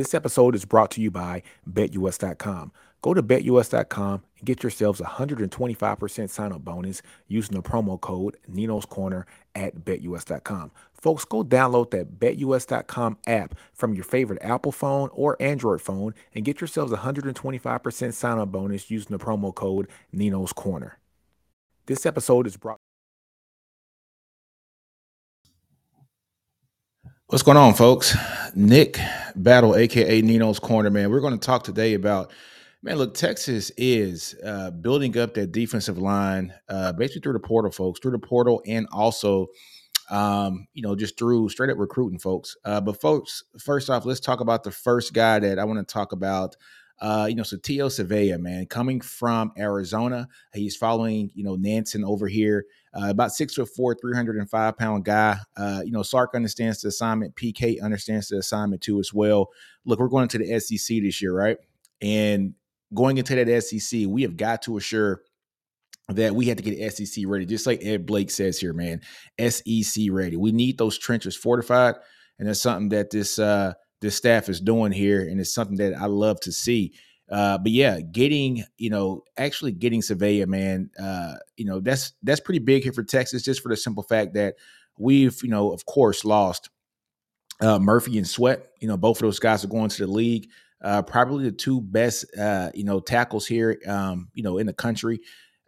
This episode is brought to you by BetUS.com. Go to BetUS.com and get yourselves a 125% sign up bonus using the promo code Nino's Corner at BetUS.com. Folks, go download that BetUS.com app from your favorite Apple phone or Android phone and get yourselves a 125% sign up bonus using the promo code Nino's Corner. This episode is brought What's going on, folks? Nick Battle, aka Nino's Corner, man. We're going to talk today about, man. Look, Texas is uh, building up that defensive line, uh, basically through the portal, folks, through the portal, and also, um, you know, just through straight up recruiting, folks. Uh, but folks, first off, let's talk about the first guy that I want to talk about. Uh, you know, so Tio Savea, man, coming from Arizona, he's following, you know, Nansen over here. Uh, about six foot four, 305 pound guy. Uh, you know, Sark understands the assignment. PK understands the assignment too as well. Look, we're going into the SEC this year, right? And going into that SEC, we have got to assure that we had to get SEC ready, just like Ed Blake says here, man. SEC ready. We need those trenches fortified, and that's something that this uh, this staff is doing here, and it's something that I love to see. Uh, but yeah, getting you know actually getting Savea, man, uh, you know that's that's pretty big here for Texas, just for the simple fact that we've you know of course lost uh, Murphy and Sweat. You know both of those guys are going to the league. Uh, probably the two best uh, you know tackles here, um, you know in the country.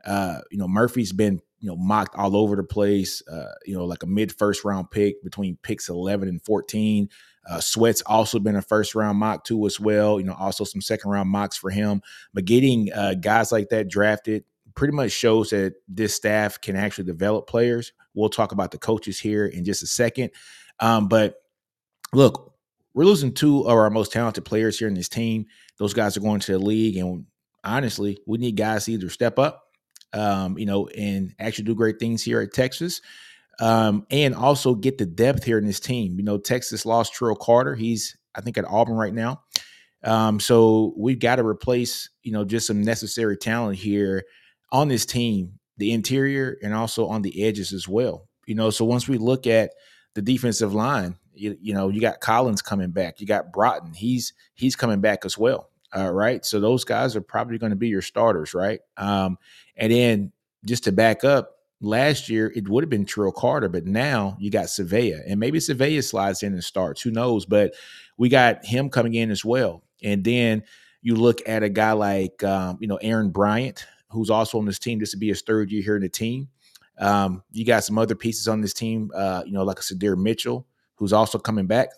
Uh, you know Murphy's been you know mocked all over the place. Uh, you know like a mid first round pick between picks eleven and fourteen. Uh, Sweat's also been a first round mock too as well. You know, also some second round mocks for him. But getting uh, guys like that drafted pretty much shows that this staff can actually develop players. We'll talk about the coaches here in just a second. Um, but look, we're losing two of our most talented players here in this team. Those guys are going to the league, and honestly, we need guys to either step up, um, you know, and actually do great things here at Texas um, and also get the depth here in this team. You know, Texas lost Trill Carter. He's, I think, at Auburn right now. Um, so we've got to replace, you know, just some necessary talent here on this team, the interior and also on the edges as well. You know, so once we look at the defensive line, you, you know, you got Collins coming back, you got Broughton, he's he's coming back as well. All uh, right. So those guys are probably going to be your starters, right? Um, and then just to back up, last year it would have been Trill Carter, but now you got Savea, and maybe Savea slides in and starts. Who knows? But we got him coming in as well, and then you look at a guy like um, you know Aaron Bryant, who's also on this team. This would be his third year here in the team. Um, you got some other pieces on this team, uh, you know, like a Sydir Mitchell, who's also coming back,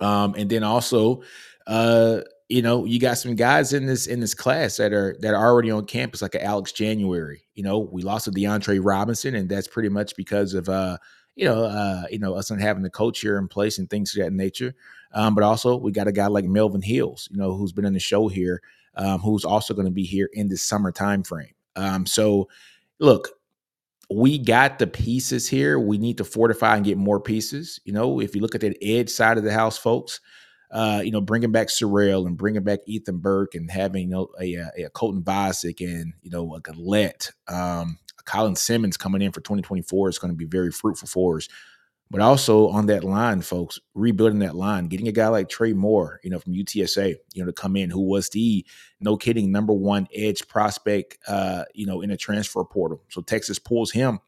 um, and then also. Uh, you know, you got some guys in this in this class that are that are already on campus, like Alex January. You know, we lost to DeAndre Robinson, and that's pretty much because of uh, you know, uh, you know, us not having the coach here in place and things of that nature. Um, but also we got a guy like Melvin Hills, you know, who's been in the show here, um, who's also going to be here in the summer time frame. Um, so look, we got the pieces here. We need to fortify and get more pieces. You know, if you look at that edge side of the house, folks, uh, you know, bringing back Sorrell and bringing back Ethan Burke and having you know, a, a, a Colton Vasek and you know a Galette, um, Colin Simmons coming in for 2024 is going to be very fruitful for us. But also on that line, folks, rebuilding that line, getting a guy like Trey Moore, you know, from UTSA, you know, to come in, who was the no kidding number one edge prospect, uh, you know, in a transfer portal. So Texas pulls him.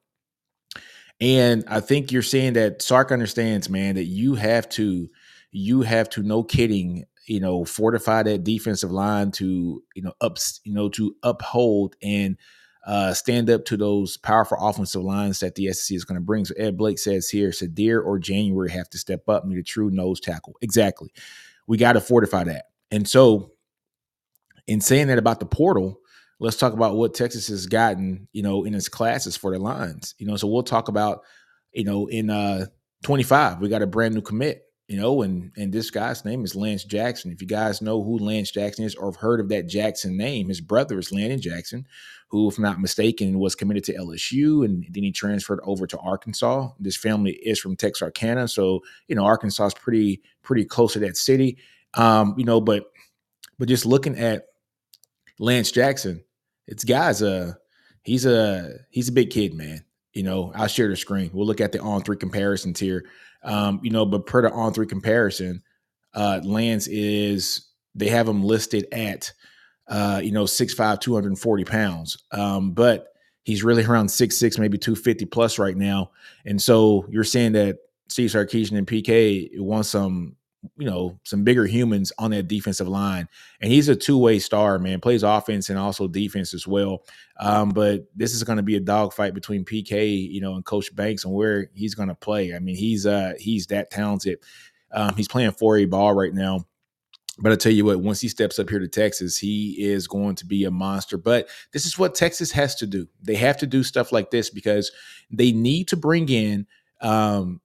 And I think you're saying that Sark understands, man, that you have to you have to no kidding you know fortify that defensive line to you know ups you know to uphold and uh, stand up to those powerful offensive lines that the SEC is going to bring. So Ed Blake says here, Sydir or January have to step up be the true nose tackle. Exactly. We got to fortify that. And so in saying that about the portal, let's talk about what Texas has gotten, you know, in its classes for the lines. You know, so we'll talk about, you know, in uh 25, we got a brand new commit you know, and and this guy's name is Lance Jackson. If you guys know who Lance Jackson is or have heard of that Jackson name, his brother is Landon Jackson, who, if not mistaken, was committed to LSU and then he transferred over to Arkansas. This family is from Texarkana, so you know Arkansas is pretty pretty close to that city. Um, you know, but but just looking at Lance Jackson, it's guys. Uh, he's a he's a big kid, man. You know, I'll share the screen. We'll look at the On3 comparisons here. Um, you know, but per the On3 comparison, Uh, Lance is they have him listed at uh, you know 6'5", 240 pounds, um, but he's really around six six, maybe two fifty plus right now. And so you're saying that Steve Sarkisian and PK want some you know some bigger humans on that defensive line and he's a two-way star man plays offense and also defense as well um, but this is going to be a dogfight between pk you know and coach banks and where he's going to play i mean he's uh he's that talented um, he's playing 4a ball right now but I tell you what, once he steps up here to Texas, he is going to be a monster. But this is what Texas has to do. They have to do stuff like this because they need to bring in, um,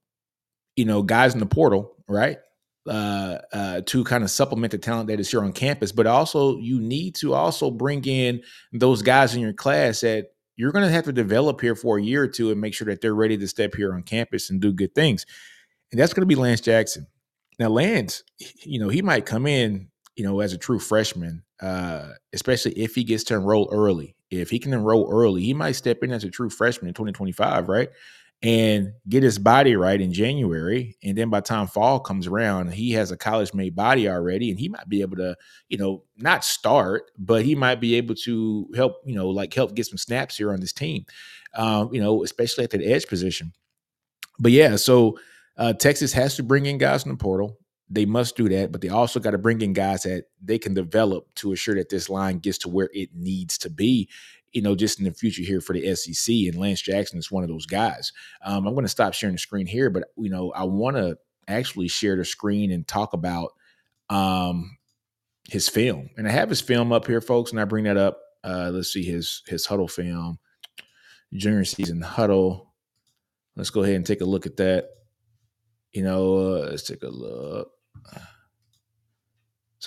you know, guys in the portal, right? Uh, uh, to kind of supplement the talent that is here on campus. But also, you need to also bring in those guys in your class that you're going to have to develop here for a year or two and make sure that they're ready to step here on campus and do good things. And that's going to be Lance Jackson. Now, Lance, you know, he might come in, you know, as a true freshman, uh, especially if he gets to enroll early. If he can enroll early, he might step in as a true freshman in 2025, right? And get his body right in January. And then by the time fall comes around, he has a college made body already, and he might be able to, you know, not start, but he might be able to help, you know, like help get some snaps here on this team, um, you know, especially at that edge position. But yeah, so uh, Texas has to bring in guys in the portal. They must do that, but they also got to bring in guys that they can develop to assure that this line gets to where it needs to be you know, just in the future here for the SEC. And Lance Jackson is one of those guys. Um, I'm going to stop sharing the screen here, but you know, I want to actually share the screen and talk about um, his film. And I have his film up here, folks, and I bring that up. Uh, let's see his his Hudl film, junior season Hudl. Let's go ahead and take a look at that. You know, uh, let's take a look.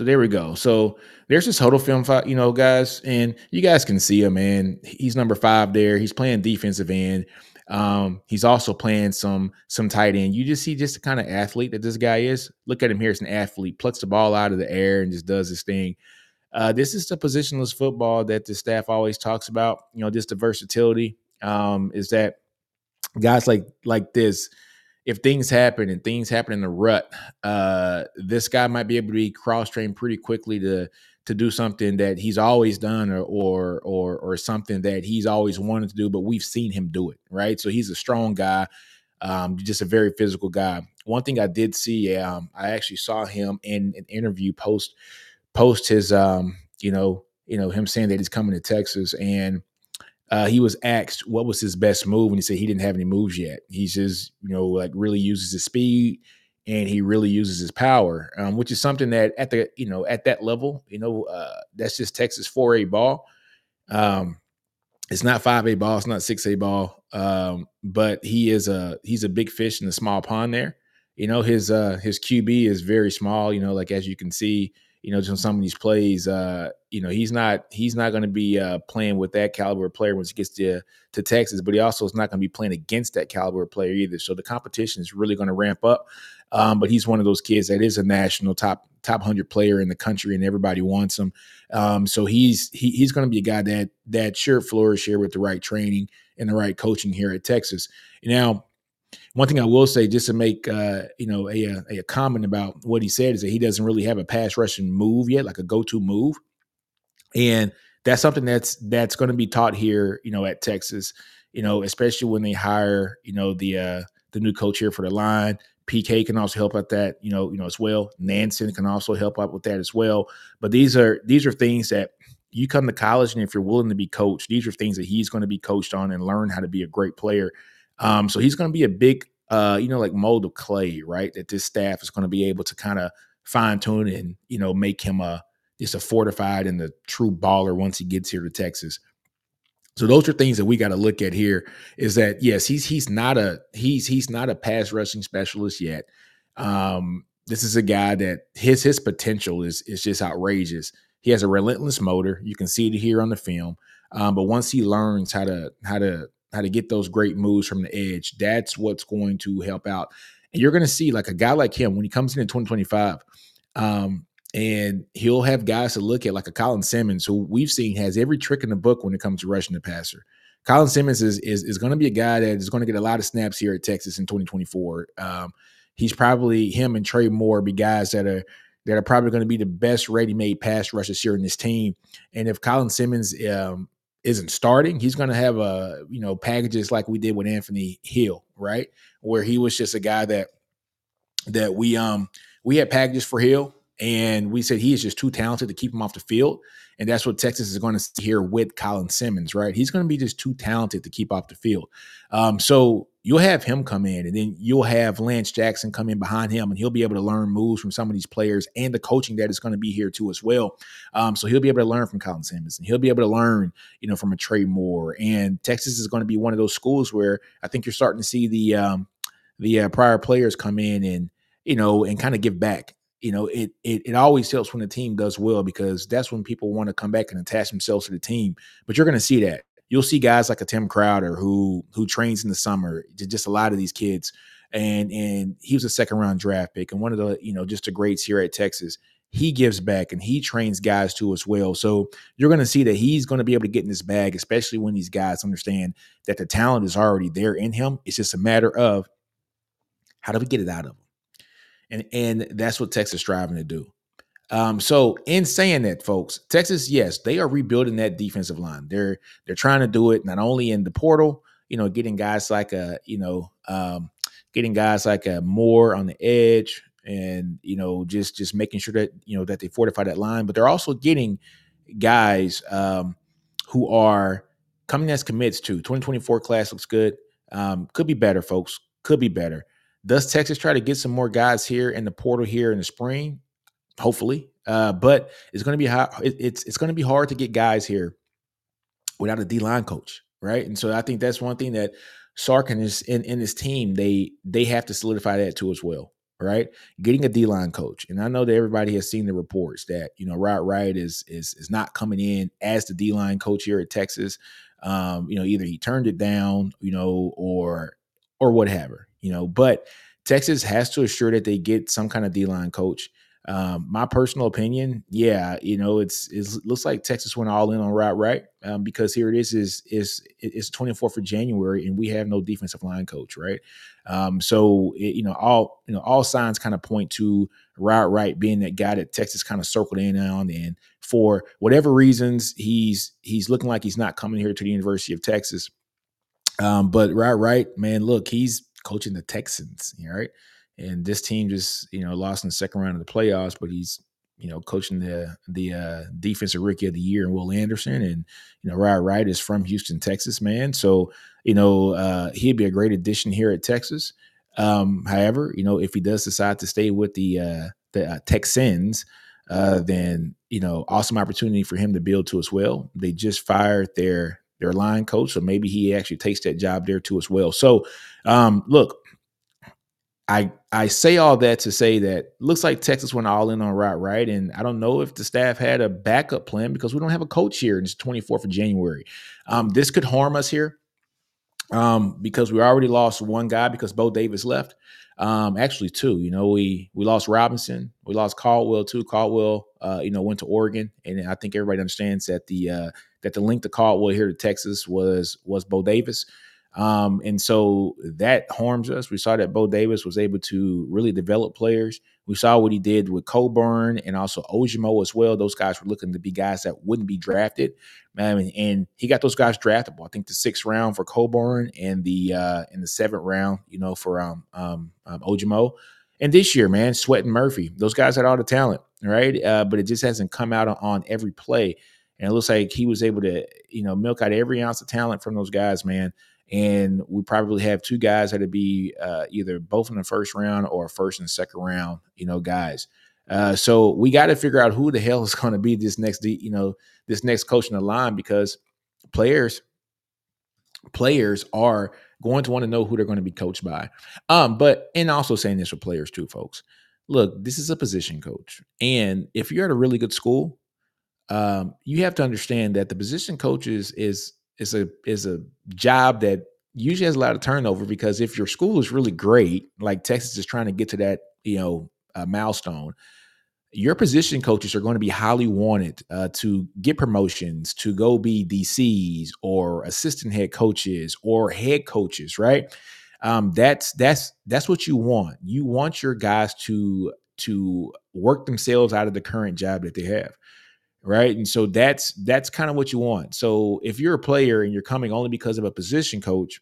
So there we go. So there's this Hudl film, you know, guys, and you guys can see him, man. He's number five there. He's playing defensive end. Um, he's also playing some some tight end. You just see just the kind of athlete that this guy is. Look at him here as an athlete, plucks the ball out of the air and just does his thing. Uh, this is the positionless football that the staff always talks about. You know, just the versatility um, is that guys like like this if things happen and things happen in the rut, uh, this guy might be able to be cross trained pretty quickly to to do something that he's always done or or or or something that he's always wanted to do, but we've seen him do it, right? So he's a strong guy, um, just a very physical guy. One thing I did see, um, I actually saw him in an interview post post his um, you know, you know, him saying that he's coming to Texas and uh, he was asked what was his best move, and he said he didn't have any moves yet. He just, you know, like really uses his speed and he really uses his power, um, which is something that at the, you know, at that level, you know, uh, that's just Texas 4A ball. Um, it's not 5A ball, it's not 6A ball, um, but he is a he's a big fish in a small pond there. You know, his uh his QB is very small, you know, like as you can see, you know, just on some of these plays, uh, you know, he's not he's not going to be uh, playing with that caliber player once he gets to to Texas, but he also is not going to be playing against that caliber player either. So the competition is really going to ramp up. Um, but he's one of those kids that is a national top top hundred player in the country, and everybody wants him. Um, so he's he, he's going to be a guy that that sure flourish here with the right training and the right coaching here at Texas. Now, one thing I will say, just to make uh, you know a, a, a comment about what he said, is that he doesn't really have a pass rushing move yet, like a go to move, and that's something that's that's going to be taught here, you know, at Texas, you know, especially when they hire, you know, the uh, the new coach here for the line. PK can also help out that, you know, you know, as well. Nansen can also help out with that as well. But these are these are things that you come to college, and if you're willing to be coached, these are things that he's going to be coached on and learn how to be a great player um, so he's going to be a big, uh, you know, like mold of clay, right? That this staff is going to be able to kind of fine tune and you know make him a just a fortified and a true baller once he gets here to Texas. So those are things that we got to look at here. Is that yes, he's he's not a he's he's not a pass rushing specialist yet. Um, this is a guy that his his potential is is just outrageous. He has a relentless motor. You can see it here on the film. Um, but once he learns how to how to how to get those great moves from the edge. That's what's going to help out. And you're going to see like a guy like him when he comes in in 2025, um, and he'll have guys to look at like a Colin Simmons, who we've seen has every trick in the book when it comes to rushing the passer. Colin Simmons is is, is going to be a guy that is going to get a lot of snaps here at Texas in 2024. Um, he's probably him and Trey Moore be guys that are that are probably going to be the best ready-made pass rushers here in this team. And if Colin Simmons um, isn't starting, he's going to have a you know packages like we did with Anthony Hill, right? Where he was just a guy that that we um we had packages for Hill and we said he is just too talented to keep him off the field. And that's what Texas is going to see here with Colin Simmons, right? He's going to be just too talented to keep off the field. Um, so you'll have him come in, and then you'll have Lance Jackson come in behind him, and he'll be able to learn moves from some of these players and the coaching that is going to be here too as well. Um, so he'll be able to learn from Colin Simmons, and he'll be able to learn, you know, from a Trey Moore. And Texas is going to be one of those schools where I think you're starting to see the um, the uh, prior players come in and you know and kind of give back you know, it, it it always helps when the team does well because that's when people want to come back and attach themselves to the team. But you're going to see that. You'll see guys like a Tim Crowder who who trains in the summer. Just a lot of these kids, and and he was a second round draft pick and one of the you know just the greats here at Texas. He gives back and he trains guys too as well. So you're going to see that he's going to be able to get in this bag, especially when these guys understand that the talent is already there in him. It's just a matter of how do we get it out of him and and that's what Texas is striving to do. Um, so in saying that, folks, Texas, yes, they are rebuilding that defensive line. They're they're trying to do it not only in the portal, you know, getting guys like a, you know, um, getting guys like a Moore on the edge, and you know, just just making sure that you know that they fortify that line, but they're also getting guys um, who are coming as commits to 2024 class looks good. Um, could be better, folks. Could be better. Does Texas try to get some more guys here in the portal here in the spring? Hopefully, uh, but it's going to be hard. It's it's going to be hard to get guys here without a D line coach, right? And so I think that's one thing that Sark and his in, in his team they they have to solidify that too as well, right? Getting a D line coach, and I know that everybody has seen the reports that you know Rod Wright is is is not coming in as the D line coach here at Texas. Um, you know, either he turned it down, you know, or or whatever, you know. But Texas has to assure that they get some kind of D line coach. Um, my personal opinion, yeah, you know, it's, it looks like Texas went all in on Rod Wright um, because here it is is is it's 24th of January and we have no defensive line coach, right? Um, so it, you know all you know all signs kind of point to Rod Wright being that guy that Texas kind of circled in on, and for whatever reasons he's he's looking like he's not coming here to the University of Texas. Um, but Rod Wright, man, look, he's coaching the Texans, right? And this team just, you know, lost in the second round of the playoffs, but he's, you know, coaching the the uh, defensive rookie of the year and Will Anderson, and you know, Rod Wright is from Houston, Texas, man. So you know, uh, he'd be a great addition here at Texas. Um, however, you know, if he does decide to stay with the uh, the uh, Texans, uh, then you know, awesome opportunity for him to build to as well. They just fired their their line coach. So maybe he actually takes that job there too as well. So um, look, I I say all that to say that looks like Texas went all in on Rod Wright, and I don't know if the staff had a backup plan because we don't have a coach here. And it's 24th of January. Um, this could harm us here um, because we already lost one guy because Bo Davis left. Um, actually, two. You know, we we lost Robinson, we lost Caldwell too. Caldwell, uh, you know, went to Oregon, and I think everybody understands that the uh, that the link to Caldwell here to Texas was was Bo Davis. Um, and so that harms us. We saw that Bo Davis was able to really develop players. We saw what he did with Coburn and also Ojomo as well. Those guys were looking to be guys that wouldn't be drafted. Um, and he got those guys draftable. I think the sixth round for Coburn and the uh in the seventh round, you know, for um um, um Ojomo. And this year, man, Sweat and Murphy, those guys had all the talent, right? Uh, but it just hasn't come out on every play. And it looks like he was able to, you know, milk out every ounce of talent from those guys, man. And we probably have two guys that'll be uh, either both in the first round or first and second round, you know, guys. Uh, so we got to figure out who the hell is going to be this next, you know, this next coach in the line because players, players are going to want to know who they're going to be coached by. Um, but and also saying this for players too, folks. Look, this is a position coach, and if you're at a really good school, um, you have to understand that the position coaches is is a is a job that usually has a lot of turnover because if your school is really great, like Texas is trying to get to that, you know, uh, milestone, your position coaches are going to be highly wanted uh, to get promotions, to go be DCs or assistant head coaches or head coaches, right? Um, that's that's that's what you want. You want your guys to to work themselves out of the current job that they have right and so that's that's kind of what you want so if you're a player and you're coming only because of a position coach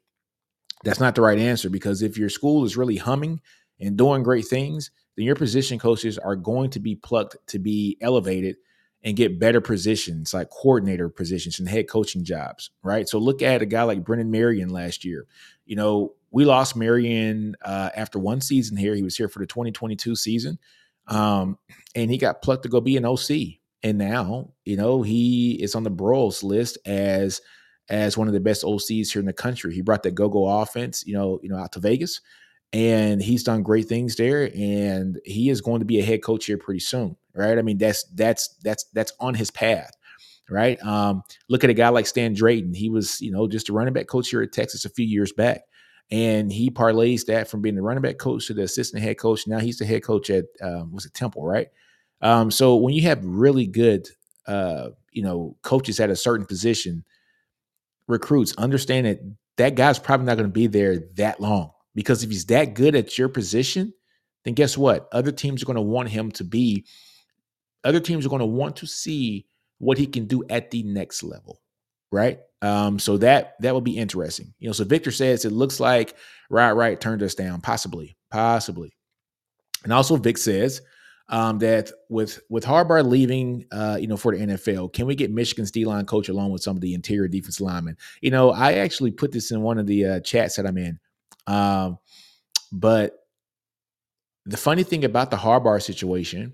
that's not the right answer because if your school is really humming and doing great things then your position coaches are going to be plucked to be elevated and get better positions like coordinator positions and head coaching jobs right? So look at a guy like brennan marion last year. You know we lost marion uh, after one season here. He was here for the 2022 season um, and he got plucked to go be an oc and now you know he is on the Broyles list as as one of the best OCs here in the country. He brought that go-go offense, you know, you know, out to Vegas, and he's done great things there. And he is going to be a head coach here pretty soon, right? I mean, that's that's that's that's on his path, right? Um, look at a guy like Stan Drayton. He was, you know, just a running back coach here at Texas a few years back. And he parlays that from being the running back coach to the assistant head coach. Now he's the head coach at um, was it Temple, right? Um, so when you have really good, uh, you know, coaches at a certain position, recruits understand that that guy's probably not going to be there that long because if he's that good at your position, then guess what? Other teams are going to want him to be. Other teams are going to want to see what he can do at the next level, right? Um, so that that will be interesting. You know, so Victor says it looks like Wright, Wright turned us down, possibly, possibly, and also Vic says um, that with with Harbaugh leaving, uh, you know, for the NFL, can we get Michigan's D line coach along with some of the interior defense linemen? You know, I actually put this in one of the uh, chats that I'm in, um, but the funny thing about the Harbaugh situation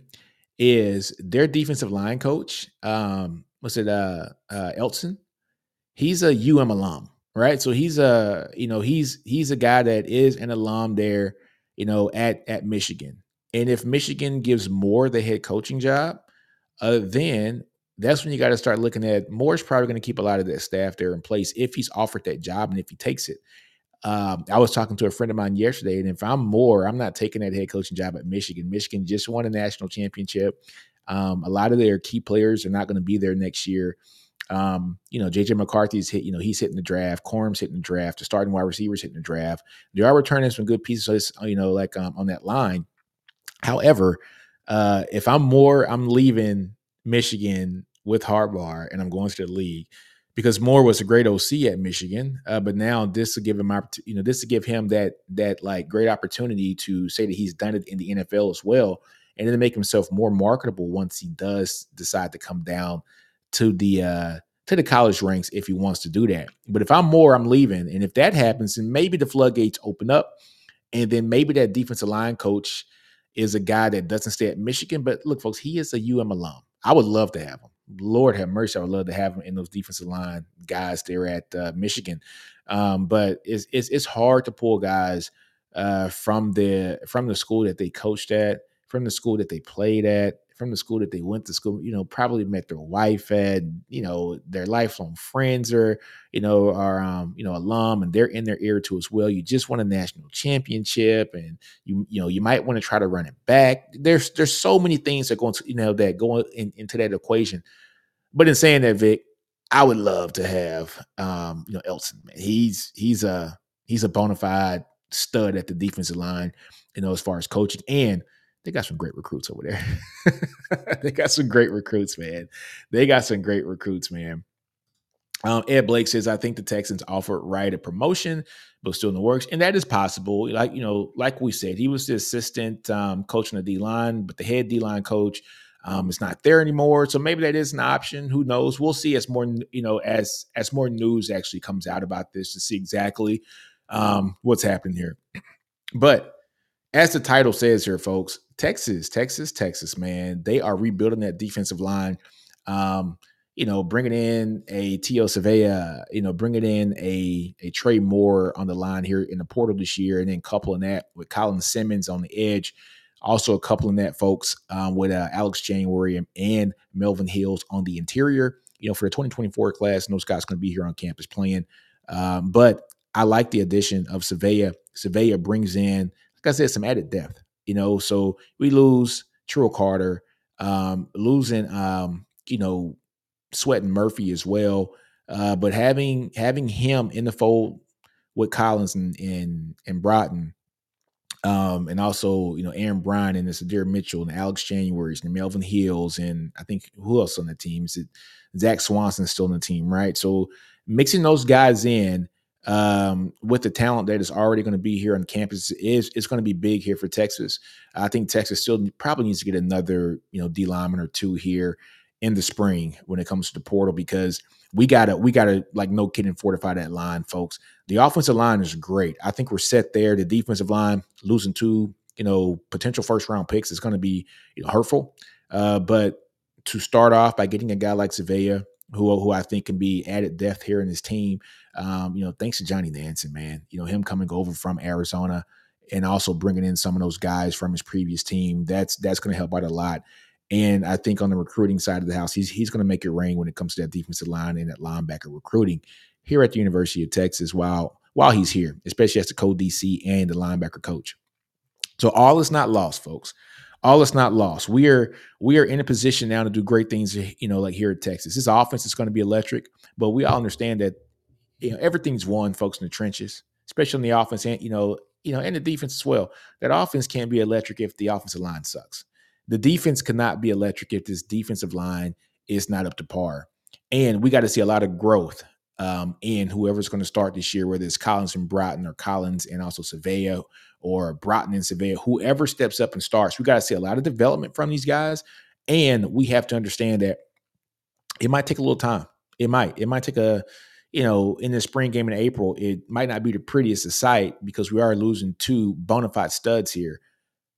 is their defensive line coach, um, was it uh, uh, Elston? He's a UM alum, right? So he's a you know he's he's a guy that is an alum there, you know, at at Michigan. And if Michigan gives Moore the head coaching job, uh, then that's when you got to start looking at Moore's probably going to keep a lot of that staff there in place if he's offered that job and if he takes it. Um, I was talking to a friend of mine yesterday, and if I'm Moore, I'm not taking that head coaching job at Michigan. Michigan just won a national championship. Um, a lot of their key players are not going to be there next year. Um, you know, JJ McCarthy's hit, you know, he's hitting the draft. Corum's hitting the draft. The starting wide receivers hitting the draft. They are returning some good pieces, you know, like um, on that line. However, uh, if I'm Moore, I'm leaving Michigan with Harbaugh and I'm going to the league because Moore was a great OC at Michigan, uh, but now this will give him, you know, this will give him that that like great opportunity to say that he's done it in the NFL as well, and then make himself more marketable once he does decide to come down to the uh, to the college ranks if he wants to do that. But if I'm Moore, I'm leaving, and if that happens, then maybe the floodgates open up, and then maybe that defensive line coach is a guy that doesn't stay at Michigan. But look, folks, he is a UM alum. I would love to have him. Lord have mercy, I would love to have him in those defensive line guys there at uh, Michigan. Um, but it's, it's it's hard to pull guys uh, from the from the school that they coached at, from the school that they played at, from the school that they went to school, you know, probably met their wife at, you know, their lifelong friends or, you know, are, um, you know, alum and they're in their ear too as well. You just won a national championship and you, you know, you might want to try to run it back. There's, there's so many things that go into, you know, that go in, into that equation. But in saying that, Vic, I would love to have, um, you know, Elston, man. He's, he's a, he's a bona fide stud at the defensive line, you know, as far as coaching and, they got some great recruits over there. they got some great recruits, man. They got some great recruits, man. Um, Ed Blake says, I think the Texans offered Wright a promotion, but still in the works. And that is possible. Like, you know, like we said, he was the assistant um, coach on the D line, but the head D line coach um, is not there anymore. So maybe that is an option. Who knows? We'll see as more, you know, as as more news actually comes out about this to see exactly um, what's happening here. But as the title says here, folks, Texas, Texas, Texas, man, they are rebuilding that defensive line. Um, you know, bringing in a Tio Savea, you know, bringing in a a Trey Moore on the line here in the portal this year, and then coupling that with Colin Simmons on the edge. Also, coupling that, folks, um, with uh, Alex January and, and Melvin Hills on the interior. You know, for the 2024 class, those guys going to be here on campus playing. Um, but I like the addition of Savea. Savea brings in like I said, some added depth. You know, so we lose Terrell Carter, um, losing um, you know, Sweat and Murphy as well. Uh, but having having him in the fold with Collins and and, and Broughton, um, and also you know Aaron Bryan and Sydir Mitchell and Alex Januaries and Melvin Hills and I think who else on the team? Is it Zach Swanson still on the team, right? So mixing those guys in um, with the talent that is already going to be here on campus is it's going to be big here for Texas. I think Texas still probably needs to get another you know D lineman or two here in the spring when it comes to the portal because we gotta we gotta like no kidding fortify that line, folks. The offensive line is great. I think we're set there. The defensive line losing two you know potential first round picks is going to be you know, hurtful. Uh, but to start off by getting a guy like Savea, who who I think can be added depth here in his team. Um, you know, thanks to Johnny Nansen, man. You know, him coming over from Arizona and also bringing in some of those guys from his previous team. That's that's going to help out a lot. And I think on the recruiting side of the house, he's he's going to make it rain when it comes to that defensive line and that linebacker recruiting here at the University of Texas while while he's here, especially as the co-DC and the linebacker coach. So all is not lost, folks all is not lost. We are we are in a position now to do great things. You know, like here at Texas, this offense is going to be electric, but we all understand that you know everything's won, folks, in the trenches, especially in the offense and you know you know and the defense as well. That offense can't be electric if the offensive line sucks. The defense cannot be electric if this defensive line is not up to par. And we got to see a lot of growth um, in whoever's going to start this year, whether it's Collins and Broughton or Collins and also Savea or Broughton and Savea, whoever steps up and starts, we got to see a lot of development from these guys. And we have to understand that it might take a little time. It might. It might take a, you know, in the spring game in April, it might not be the prettiest of sight because we are losing two bona fide studs here.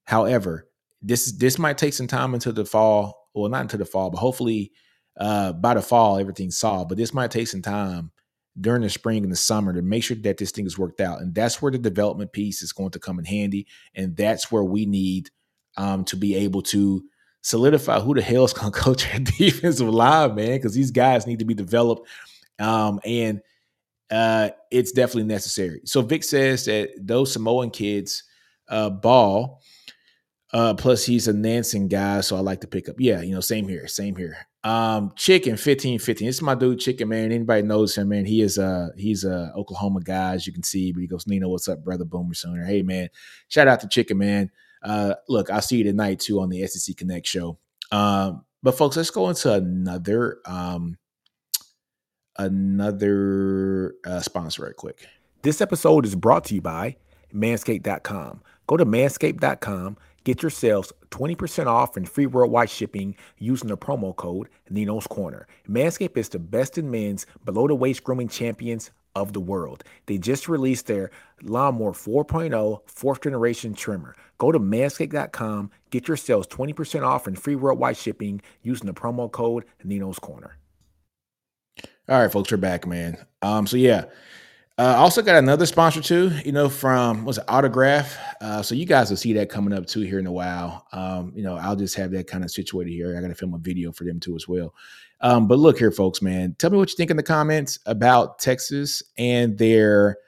However, this this might take some time until the fall. Well, not until the fall, but hopefully uh, by the fall everything's solved. But this might take some time during the spring and the summer to make sure that this thing is worked out. And that's where the development piece is going to come in handy. And that's where we need um, to be able to solidify who the hell is going to coach our defensive line, man, because these guys need to be developed. Um, and uh, it's definitely necessary. So Vic says that those Samoan kids uh, ball. Uh, plus, he's a Nansen guy, so I like to pick up. Yeah, you know, same here, same here. Um, Chicken fifteen fifteen. This is my dude, Chicken man. Anybody knows him, man? He is a he's a Oklahoma guy, as you can see. But he goes, Nino, what's up, brother? Boomer Sooner. Hey, man. Shout out to Chicken man. Uh, look, I'll see you tonight too on the SEC Connect show. Um, but folks, let's go into another um another uh, sponsor right quick. This episode is brought to you by Manscaped.com. Go to Manscaped.com Get yourselves 20% off and free worldwide shipping using the promo code Nino's Corner. Manscaped is the best in men's below the waist grooming champions of the world. They just released their Lawnmower 4.0 fourth generation trimmer. Go to manscaped.com, get yourselves 20% off and free worldwide shipping using the promo code Nino's Corner. All right, folks, we're back, man. Um, so yeah, uh, also got another sponsor too, you know, from was it Autograph. Uh, so you guys will see that coming up too here in a while. Um, you know, I'll just have that kind of situated here. I got to film a video for them too as well. Um, but look here, folks, man, tell me what you think in the comments about Texas and their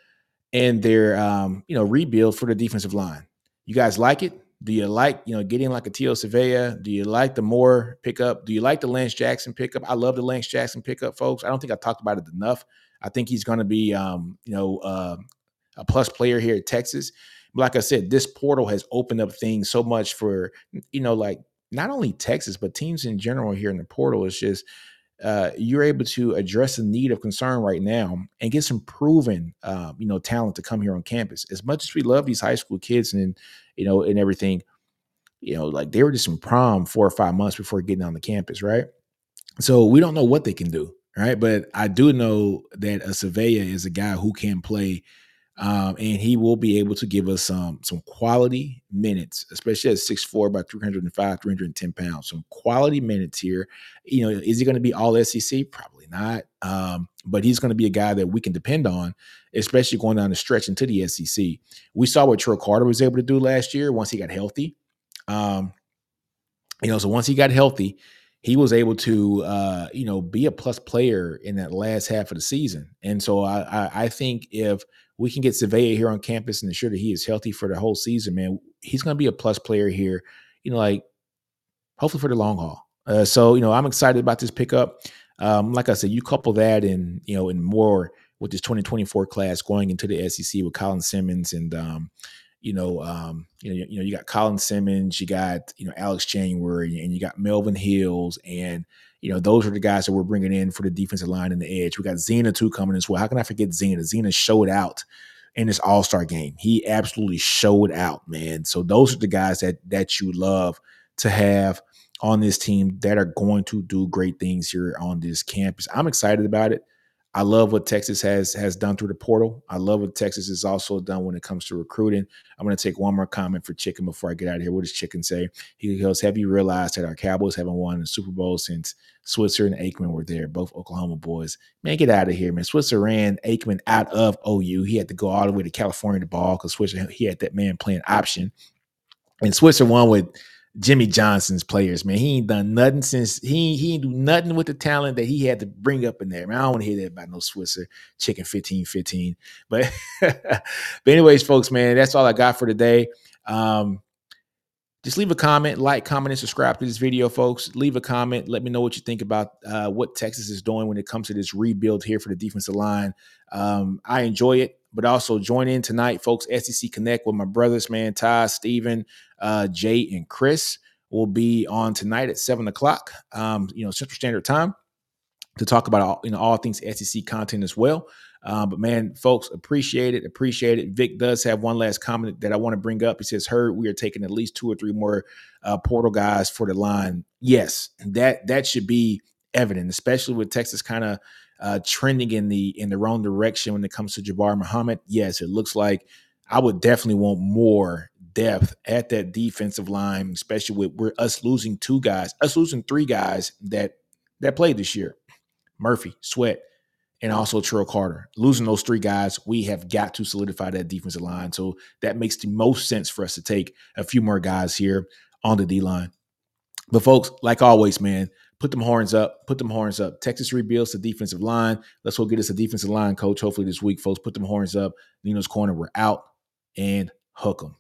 and their um, you know rebuild for the defensive line. You guys like it? Do you like you know getting like a Tio Savea? Do you like the Moore pickup? Do you like the Lance Jackson pickup? I love the Lance Jackson pickup, folks. I don't think I talked about it enough. I think he's going to be, um, you know, uh, a plus player here at Texas. But like I said, this portal has opened up things so much for, you know, like not only Texas, but teams in general here in the portal. It's just uh, you're able to address a need of concern right now and get some proven, uh, you know, talent to come here on campus. As much as we love these high school kids and, you know, and everything, you know, like they were just in prom four or five months before getting on the campus, right? So we don't know what they can do right? But I do know that a Savea is a guy who can play, um, and he will be able to give us some some quality minutes, especially at 6'4", by 305, 310 pounds. Some quality minutes here. You know, is he going to be all SEC? Probably not. Um, but he's going to be a guy that we can depend on, especially going down the stretch into the SEC. We saw what Troy Carter was able to do last year once he got healthy. Um, you know, so once he got healthy, he was able to uh, you know be a plus player in that last half of the season. And so I, I, I think if we can get Savea here on campus and ensure that he is healthy for the whole season, man, he's going to be a plus player here. You know, like hopefully for the long haul. Uh, so you know, I'm excited about this pickup. Um, like I said, you couple that and you know, and more with this 2024 class going into the SEC with Colin Simmons and um, you know, um, you know, you know, you got Colin Simmons, you got you know Alex January, and you got Melvin Hills, and you know those are the guys that we're bringing in for the defensive line and the edge. We got Zena too coming as well. How can I forget Zena? Zena showed out in this All Star game. He absolutely showed out, man. So those are the guys that that you love to have on this team that are going to do great things here on this campus. I'm excited about it. I love what Texas has has done through the portal. I love what Texas has also done when it comes to recruiting. I'm going to take one more comment for Chicken before I get out of here. What does Chicken say? He goes, "Have you realized that our Cowboys haven't won a Super Bowl since Switzer and Aikman were there, both Oklahoma boys? Man, get out of here, man. Switzer ran Aikman out of OU. He had to go all the way to California to ball because Switzer he had that man playing option, and Switzer won with." Jimmy Johnson's players, man. He ain't done nothing since he he ain't do nothing with the talent that he had to bring up in there. Man, I don't want to hear that about no Switzer chicken 15 15. But but anyways, folks, man, that's all I got for today. Um, just leave a comment, like, comment, and subscribe to this video, folks. Leave a comment. Let me know what you think about uh, what Texas is doing when it comes to this rebuild here for the defensive line. Um, I enjoy it, but also join in tonight, folks. SEC Connect with my brothers, man, Ty, Steven, uh, Jay, and Chris will be on tonight at seven o'clock, um, you know, Central Standard Time to talk about all, you know all things SEC content as well. Um, but man, folks, appreciate it. Appreciate it. Vic does have one last comment that I want to bring up. He says, "Heard we are taking at least two or three more uh, portal guys for the line." Yes, that that should be evident, especially with Texas kind of uh, trending in the in the wrong direction when it comes to Jabbar Muhammad. Yes, it looks like I would definitely want more depth at that defensive line, especially with we're us losing two guys, us losing three guys that that played this year. Murphy, Sweat, and also Terrell Carter. Losing those three guys, we have got to solidify that defensive line. So that makes the most sense for us to take a few more guys here on the D line. But folks, like always, man, put them horns up, put them horns up. Texas rebuilds the defensive line. Let's go get us a defensive line coach. Hopefully this week, folks, put them horns up. Nino's corner, we're out and hook them.